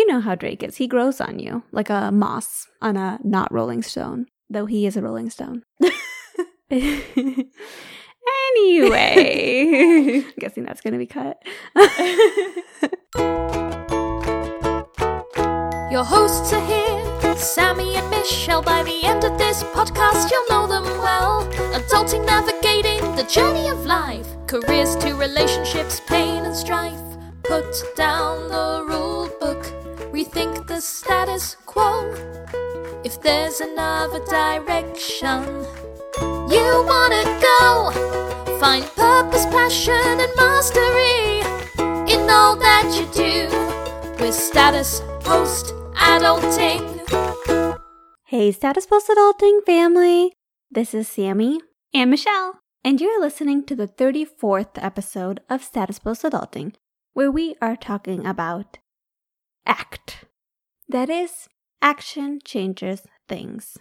You know how Drake is. He grows on you like a moss on a not rolling stone, though he is a rolling stone. anyway, I'm guessing that's going to be cut. Your hosts are here, Sammy and Michelle. By the end of this podcast, you'll know them well. Adulting, navigating the journey of life, careers to relationships, pain and strife. Put down the rule book, rethink the status quo. If there's another direction you wanna go, find purpose, passion, and mastery in all that you do with status post adulting. Hey, Status Post Adulting family. This is Sammy And Michelle. and you're listening to the 34th episode of Status Post Adulting, where we are talking about ACT. That is, action changes things.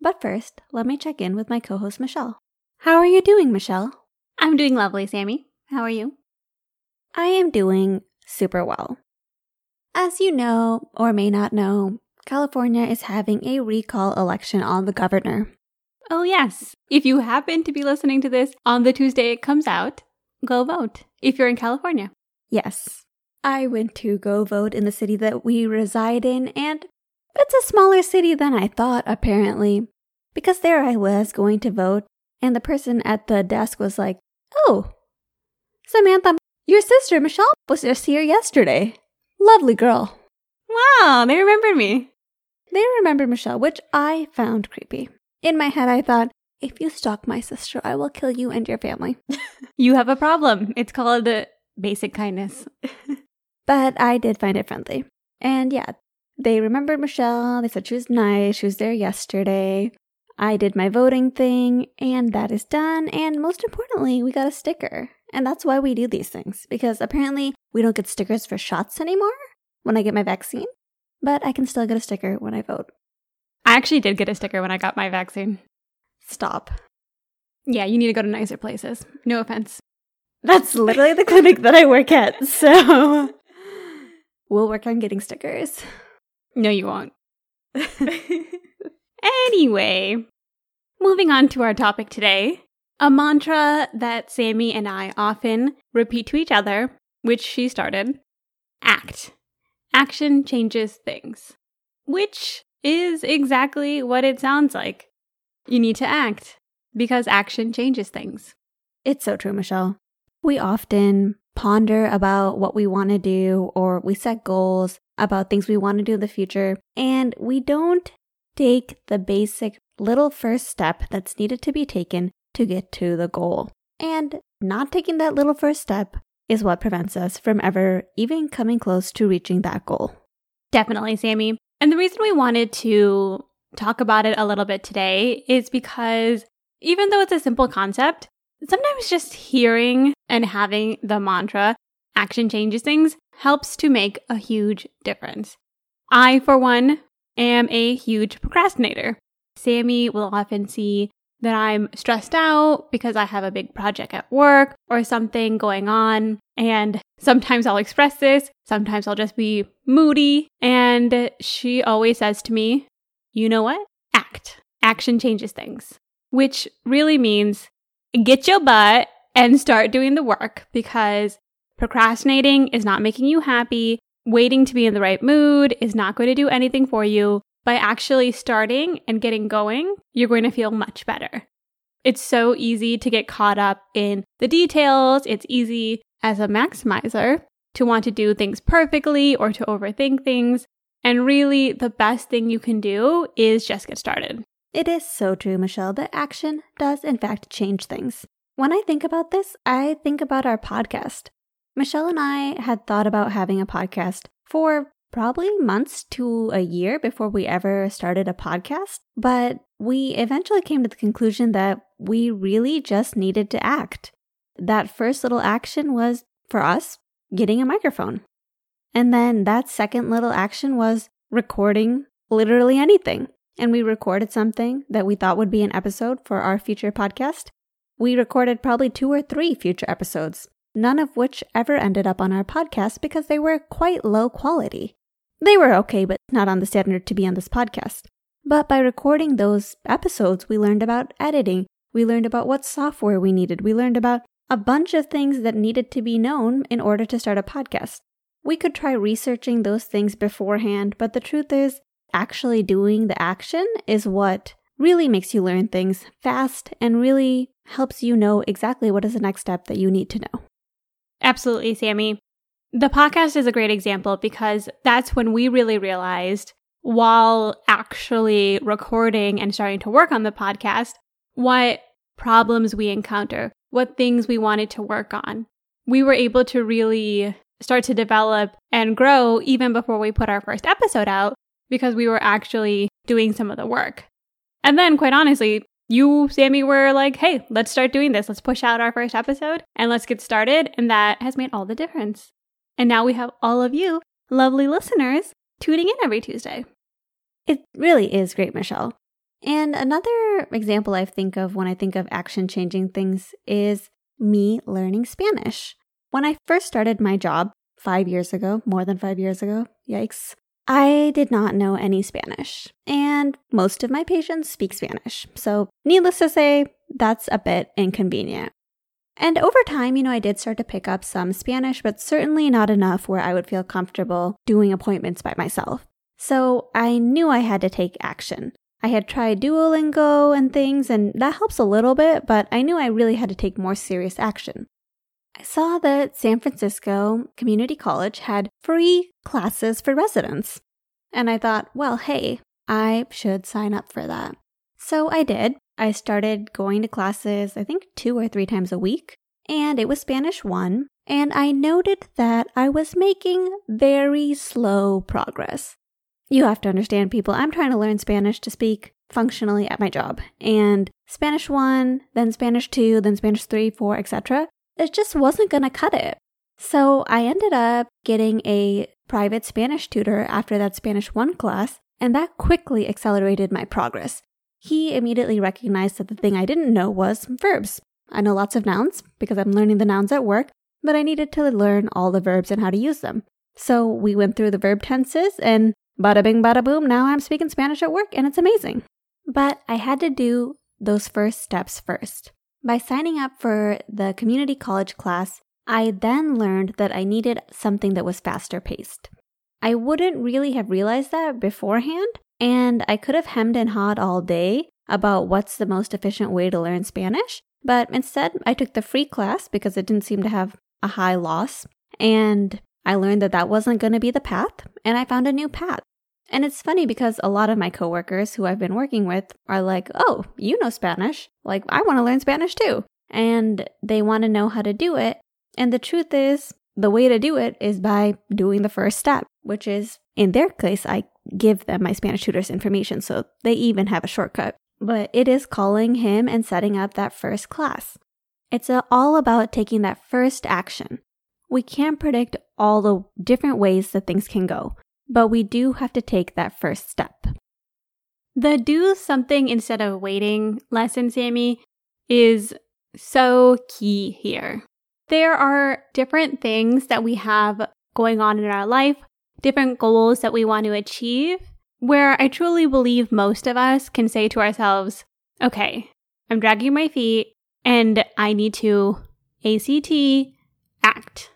But first, let me check in with my co host, Michelle. How are you doing, Michelle? I'm doing lovely, Sammy. How are you? I am doing super well. As you know, or may not know, California is having a recall election on the governor. Oh, yes. If you happen to be listening to this on the Tuesday it comes out, go vote if you're in California. Yes. I went to go vote in the city that we reside in, and it's a smaller city than I thought, apparently. Because there I was going to vote, and the person at the desk was like, Oh, Samantha, your sister Michelle was just here yesterday. Lovely girl. Wow, they remembered me. They remembered Michelle, which I found creepy. In my head, I thought, if you stalk my sister, I will kill you and your family. You have a problem. It's called basic kindness. But I did find it friendly. And yeah, they remembered Michelle. They said she was nice. She was there yesterday. I did my voting thing, and that is done. And most importantly, we got a sticker. And that's why we do these things, because apparently we don't get stickers for shots anymore when I get my vaccine. But I can still get a sticker when I vote. I actually did get a sticker when I got my vaccine. Stop. Yeah, you need to go to nicer places. No offense. That's literally the clinic that I work at. So we'll work on getting stickers. No, you won't. anyway, moving on to our topic today. A mantra that Sammy and I often repeat to each other, which she started act. Action changes things. Which is exactly what it sounds like. You need to act because action changes things. It's so true, Michelle. We often ponder about what we want to do or we set goals about things we want to do in the future, and we don't take the basic little first step that's needed to be taken to get to the goal. And not taking that little first step is what prevents us from ever even coming close to reaching that goal. Definitely, Sammy. And the reason we wanted to talk about it a little bit today is because even though it's a simple concept, sometimes just hearing and having the mantra, action changes things, helps to make a huge difference. I, for one, am a huge procrastinator. Sammy will often see that I'm stressed out because I have a big project at work or something going on. And sometimes I'll express this, sometimes I'll just be moody. And she always says to me, you know what? Act. Action changes things, which really means get your butt and start doing the work because procrastinating is not making you happy. Waiting to be in the right mood is not going to do anything for you. By actually starting and getting going, you're going to feel much better. It's so easy to get caught up in the details. It's easy as a maximizer to want to do things perfectly or to overthink things. And really, the best thing you can do is just get started. It is so true, Michelle, that action does in fact change things. When I think about this, I think about our podcast. Michelle and I had thought about having a podcast for probably months to a year before we ever started a podcast, but we eventually came to the conclusion that we really just needed to act. That first little action was, for us, getting a microphone. And then that second little action was recording literally anything. And we recorded something that we thought would be an episode for our future podcast. We recorded probably two or three future episodes, none of which ever ended up on our podcast because they were quite low quality. They were okay, but not on the standard to be on this podcast. But by recording those episodes, we learned about editing. We learned about what software we needed. We learned about a bunch of things that needed to be known in order to start a podcast. We could try researching those things beforehand, but the truth is, actually doing the action is what really makes you learn things fast and really helps you know exactly what is the next step that you need to know. Absolutely, Sammy. The podcast is a great example because that's when we really realized while actually recording and starting to work on the podcast what problems we encounter, what things we wanted to work on. We were able to really start to develop and grow even before we put our first episode out because we were actually doing some of the work. And then, quite honestly, you, Sammy, were like, hey, let's start doing this. Let's push out our first episode and let's get started. And that has made all the difference. And now we have all of you, lovely listeners, tuning in every Tuesday. It really is great, Michelle. And another example I think of when I think of action changing things is me learning Spanish. When I first started my job five years ago, more than five years ago, yikes, I did not know any Spanish, and most of my patients speak Spanish. So, needless to say, that's a bit inconvenient. And over time, you know, I did start to pick up some Spanish, but certainly not enough where I would feel comfortable doing appointments by myself. So I knew I had to take action. I had tried Duolingo and things, and that helps a little bit, but I knew I really had to take more serious action. I saw that San Francisco Community College had free classes for residents. And I thought, well, hey, I should sign up for that. So I did. I started going to classes, I think two or three times a week, and it was Spanish 1. And I noted that I was making very slow progress. You have to understand, people, I'm trying to learn Spanish to speak functionally at my job. And Spanish 1, then Spanish 2, then Spanish 3, 4, etc it just wasn't going to cut it. So I ended up getting a private Spanish tutor after that Spanish 1 class, and that quickly accelerated my progress. He immediately recognized that the thing I didn't know was verbs. I know lots of nouns because I'm learning the nouns at work, but I needed to learn all the verbs and how to use them. So we went through the verb tenses, and bada bing, bada boom, now I'm speaking Spanish at work, and it's amazing. But I had to do those first steps first. By signing up for the community college class, I then learned that I needed something that was faster paced. I wouldn't really have realized that beforehand, and I could have hemmed and hawed all day about what's the most efficient way to learn Spanish, but instead I took the free class because it didn't seem to have a high loss, and I learned that that wasn't going to be the path, and I found a new path. And it's funny because a lot of my coworkers who I've been working with are like, oh, you know Spanish. Like, I want to learn Spanish too. And they want to know how to do it. And the truth is, the way to do it is by doing the first step, which is in their case, I give them my Spanish tutor's information. So they even have a shortcut. But it is calling him and setting up that first class. It's all about taking that first action. We can't predict all the different ways that things can go but we do have to take that first step. The do something instead of waiting lesson, Sammy, is so key here. There are different things that we have going on in our life, different goals that we want to achieve, where I truly believe most of us can say to ourselves, okay, I'm dragging my feet and I need to ACT act.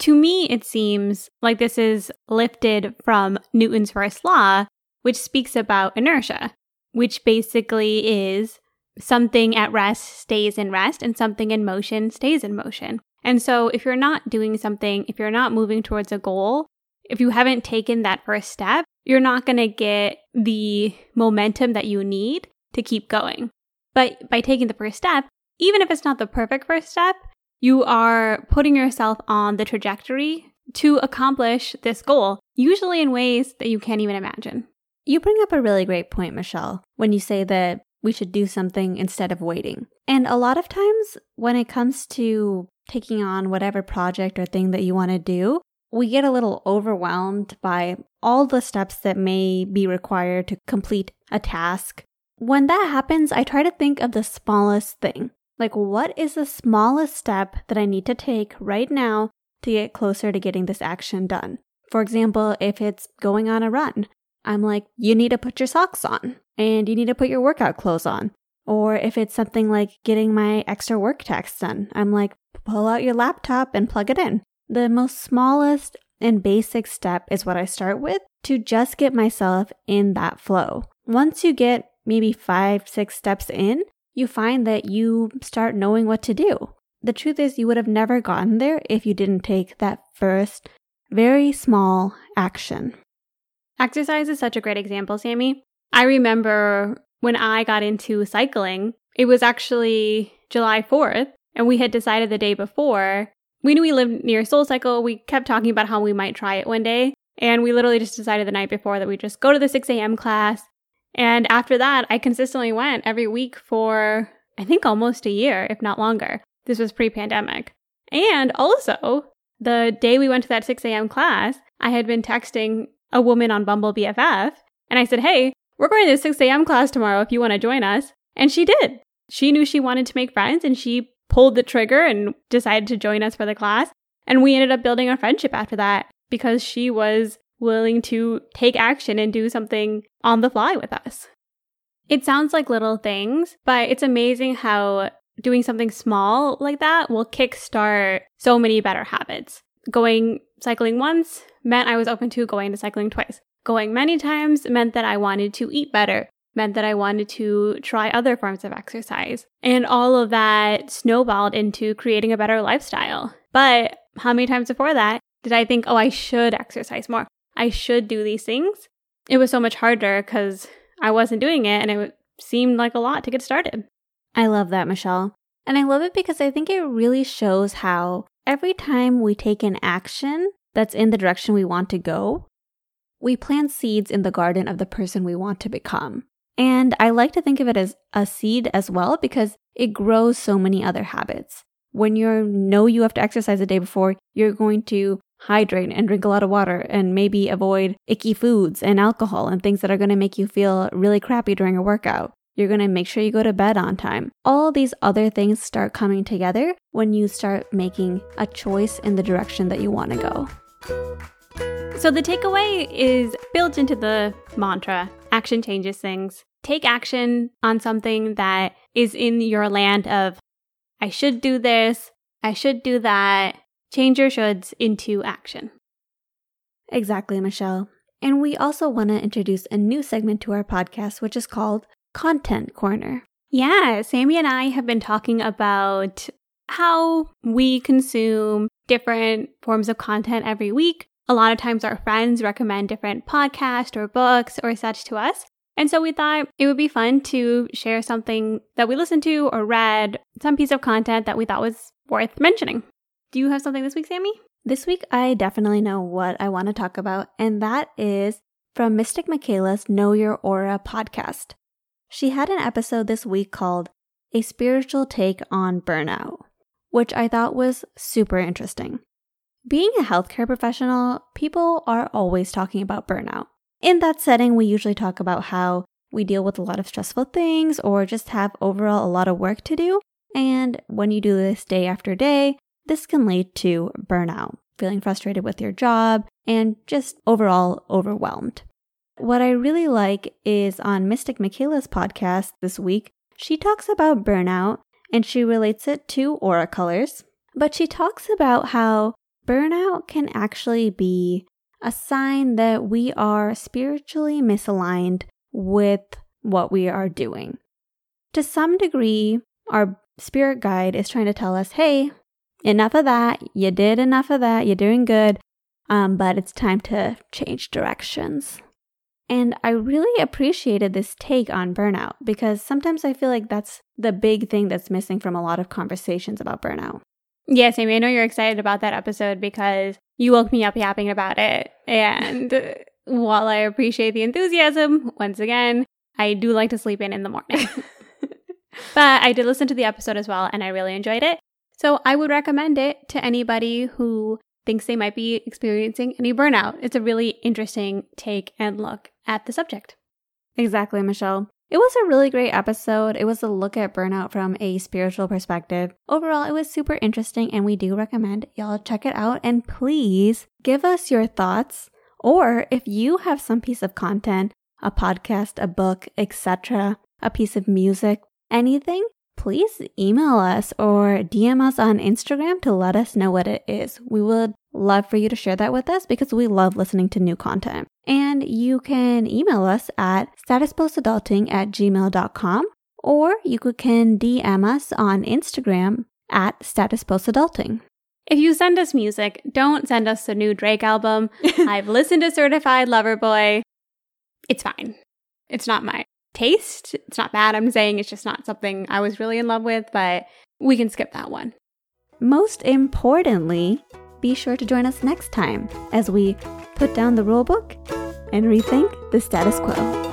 To me, it seems like this is lifted from Newton's first law, which speaks about inertia, which basically is something at rest stays in rest and something in motion stays in motion. And so, if you're not doing something, if you're not moving towards a goal, if you haven't taken that first step, you're not going to get the momentum that you need to keep going. But by taking the first step, even if it's not the perfect first step, you are putting yourself on the trajectory to accomplish this goal, usually in ways that you can't even imagine. You bring up a really great point, Michelle, when you say that we should do something instead of waiting. And a lot of times, when it comes to taking on whatever project or thing that you want to do, we get a little overwhelmed by all the steps that may be required to complete a task. When that happens, I try to think of the smallest thing. Like, what is the smallest step that I need to take right now to get closer to getting this action done? For example, if it's going on a run, I'm like, you need to put your socks on and you need to put your workout clothes on. Or if it's something like getting my extra work tasks done, I'm like, pull out your laptop and plug it in. The most smallest and basic step is what I start with to just get myself in that flow. Once you get maybe five, six steps in, you find that you start knowing what to do. The truth is, you would have never gotten there if you didn't take that first, very small action. Exercise is such a great example, Sammy. I remember when I got into cycling, it was actually July 4th, and we had decided the day before. We knew we lived near Soul Cycle. We kept talking about how we might try it one day. And we literally just decided the night before that we'd just go to the 6 a.m. class. And after that, I consistently went every week for, I think, almost a year, if not longer. This was pre pandemic. And also, the day we went to that 6 a.m. class, I had been texting a woman on Bumble BFF, and I said, Hey, we're going to the 6 a.m. class tomorrow if you want to join us. And she did. She knew she wanted to make friends and she pulled the trigger and decided to join us for the class. And we ended up building a friendship after that because she was willing to take action and do something on the fly with us. It sounds like little things, but it's amazing how doing something small like that will kickstart so many better habits. Going cycling once meant I was open to going to cycling twice. Going many times meant that I wanted to eat better, meant that I wanted to try other forms of exercise. And all of that snowballed into creating a better lifestyle. But how many times before that did I think, oh, I should exercise more? I should do these things? It was so much harder because I wasn't doing it and it seemed like a lot to get started. I love that, Michelle. And I love it because I think it really shows how every time we take an action that's in the direction we want to go, we plant seeds in the garden of the person we want to become. And I like to think of it as a seed as well because it grows so many other habits. When you know you have to exercise the day before, you're going to hydrate and drink a lot of water and maybe avoid icky foods and alcohol and things that are going to make you feel really crappy during a workout. You're going to make sure you go to bed on time. All these other things start coming together when you start making a choice in the direction that you want to go. So, the takeaway is built into the mantra action changes things. Take action on something that is in your land of, I should do this, I should do that. Change your shoulds into action. Exactly, Michelle. And we also want to introduce a new segment to our podcast, which is called Content Corner. Yeah, Sammy and I have been talking about how we consume different forms of content every week. A lot of times our friends recommend different podcasts or books or such to us. And so we thought it would be fun to share something that we listened to or read, some piece of content that we thought was worth mentioning. Do you have something this week, Sammy? This week, I definitely know what I want to talk about, and that is from Mystic Michaela's Know Your Aura podcast. She had an episode this week called A Spiritual Take on Burnout, which I thought was super interesting. Being a healthcare professional, people are always talking about burnout. In that setting, we usually talk about how we deal with a lot of stressful things or just have overall a lot of work to do. And when you do this day after day, this can lead to burnout, feeling frustrated with your job, and just overall overwhelmed. What I really like is on Mystic Michaela's podcast this week, she talks about burnout and she relates it to aura colors, but she talks about how burnout can actually be a sign that we are spiritually misaligned with what we are doing. To some degree, our spirit guide is trying to tell us, hey, enough of that. You did enough of that. You're doing good. Um, but it's time to change directions. And I really appreciated this take on burnout because sometimes I feel like that's the big thing that's missing from a lot of conversations about burnout. Yes, Sammy, I know you're excited about that episode because you woke me up yapping about it. And while I appreciate the enthusiasm, once again, I do like to sleep in in the morning. but I did listen to the episode as well and I really enjoyed it. So I would recommend it to anybody who thinks they might be experiencing any burnout. It's a really interesting take and look at the subject. Exactly, Michelle. It was a really great episode. It was a look at burnout from a spiritual perspective. Overall, it was super interesting and we do recommend y'all check it out and please give us your thoughts or if you have some piece of content, a podcast, a book, etc., a piece of music, anything, please email us or DM us on Instagram to let us know what it is. We would love for you to share that with us because we love listening to new content. And you can email us at statuspostadulting at gmail.com or you can DM us on Instagram at statuspostadulting. If you send us music, don't send us the new Drake album. I've listened to Certified Lover Boy. It's fine. It's not my taste. It's not bad. I'm saying it's just not something I was really in love with, but we can skip that one. Most importantly, be sure to join us next time as we put down the rulebook and rethink the status quo.